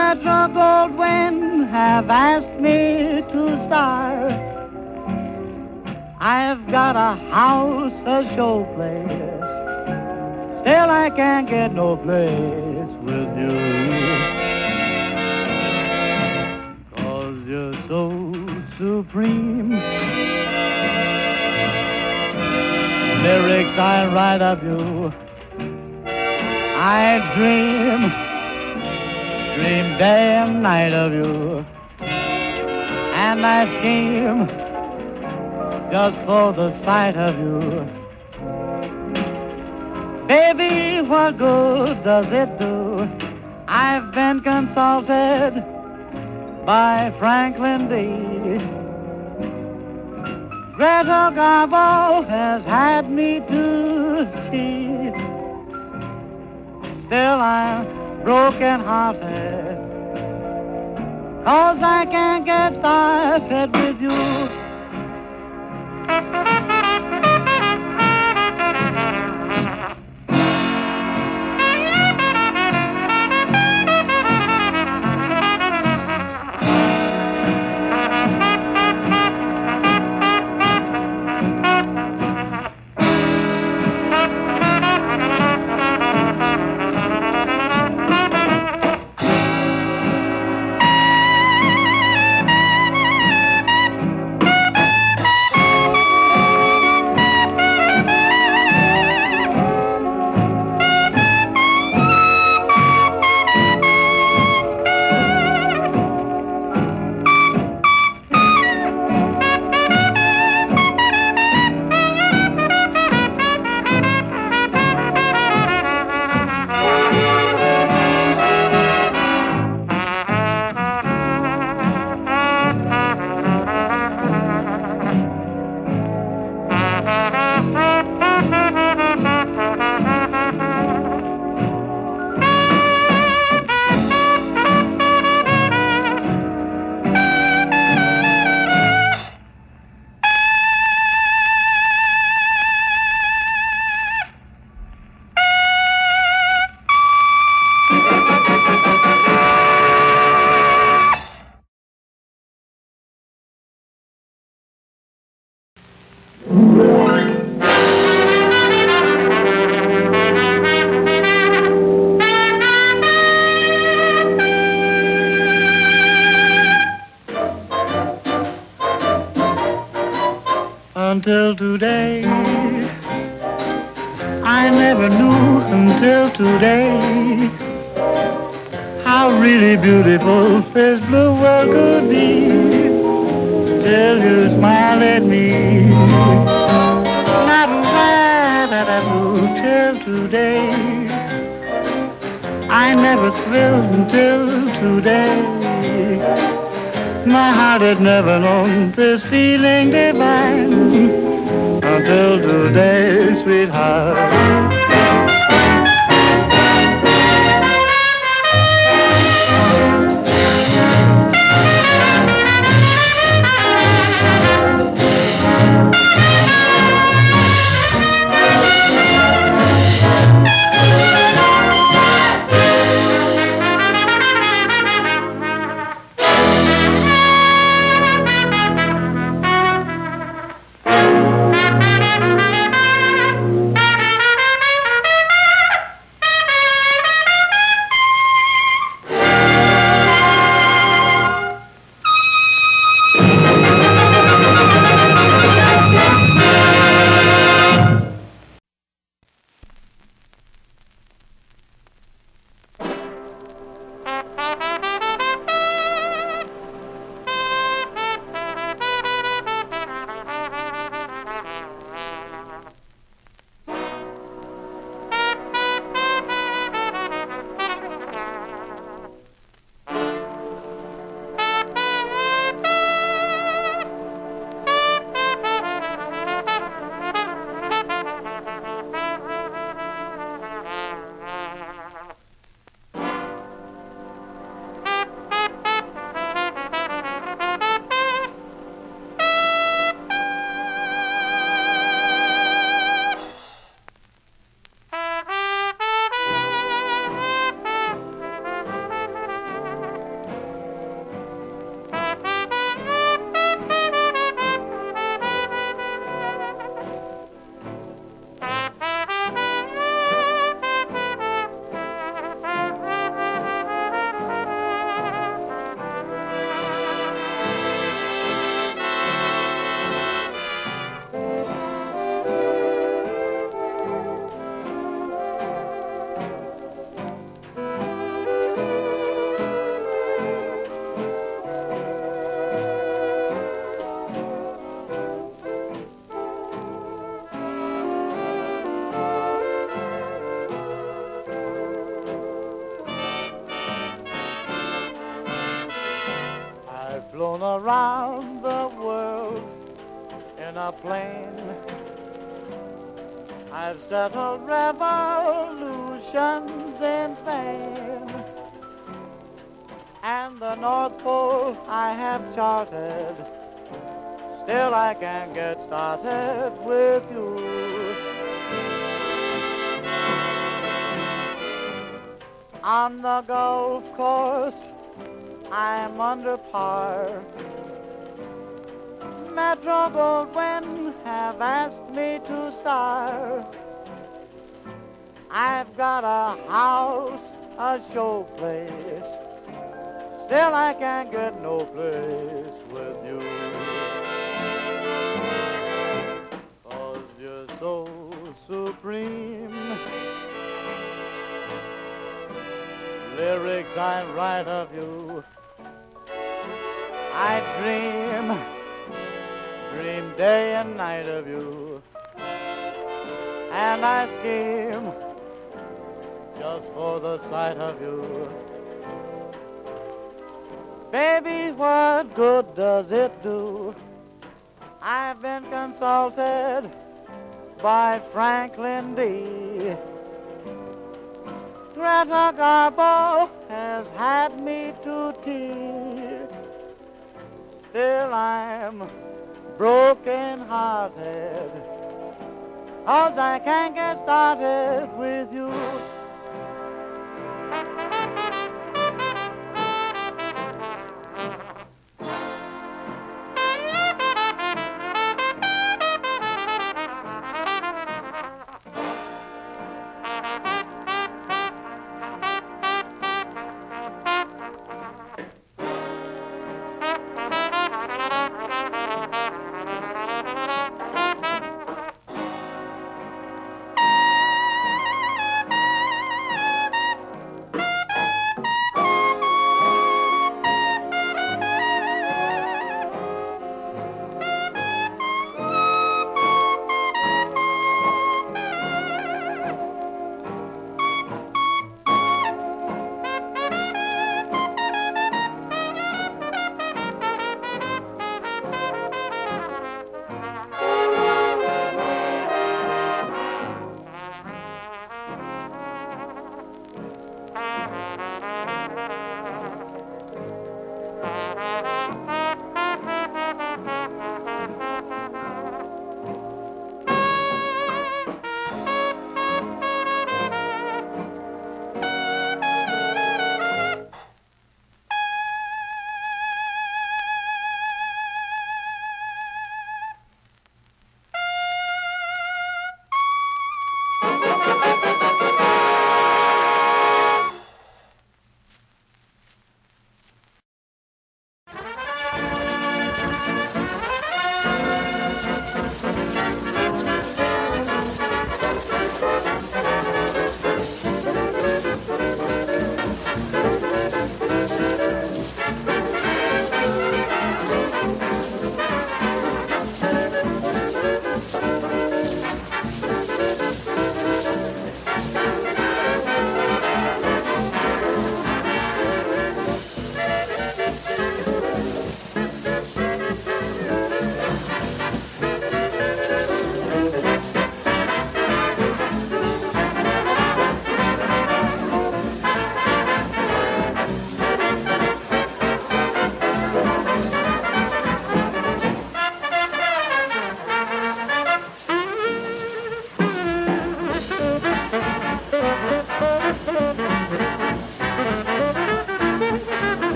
Metro Goldwyn have asked me to star. I've got a house, a show place. Still I can't get no place with you. Cause you're so supreme. Lyrics I write of you. I dream, dream day and night of you. And I scheme just for the sight of you. Baby, what good does it do? I've been consulted by Franklin D. Greta Garbo has had me to tea. Still I'm broken hearted. Cause I can't get started with you. Today, I never knew until today how really beautiful this blue world could be. Till you smile at me. La-da-da-da-da-da, Till today, I never thrilled until today. My heart had never known this feeling divine until today, sweetheart. Flown around the world in a plane. I've settled revolutions in Spain. And the North Pole I have charted. Still I can't get started with you. On the golf course, I'm under par. Metro Goldwyn have asked me to star. I've got a house, a show place. Still I can't get no place with you. Cause you're so supreme. Lyrics I write of you. I dream, dream day and night of you. And I scheme just for the sight of you. Baby, what good does it do? I've been consulted by Franklin D. Greta Garbo has had me to tea. Still I'm broken hearted. Cause I can't get started with you.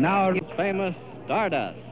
And now famous Stardust.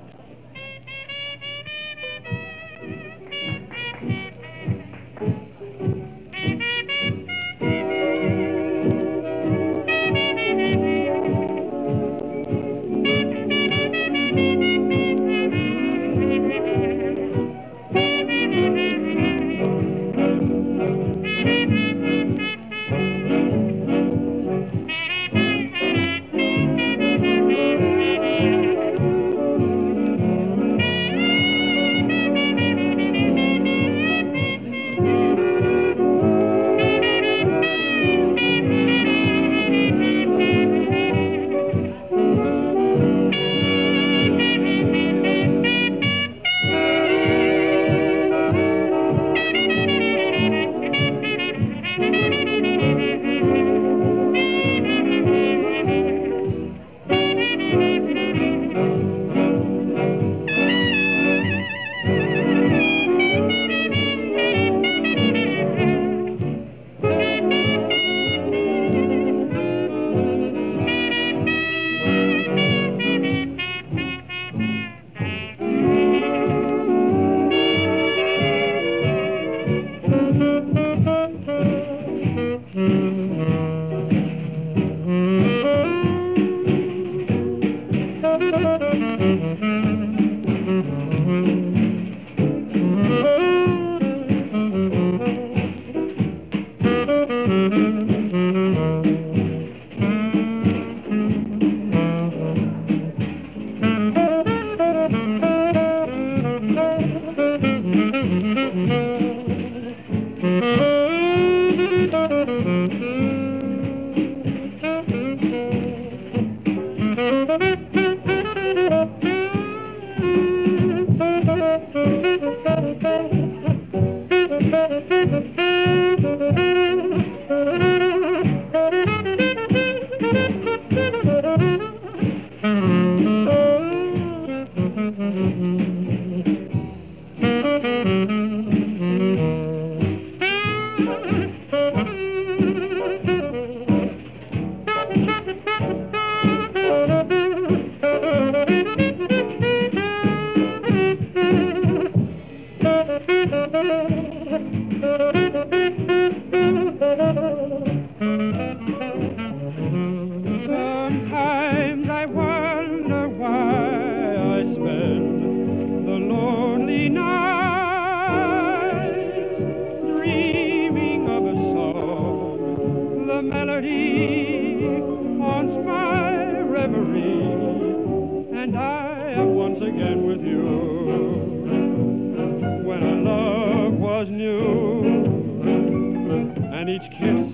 Each kiss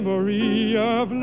memory of.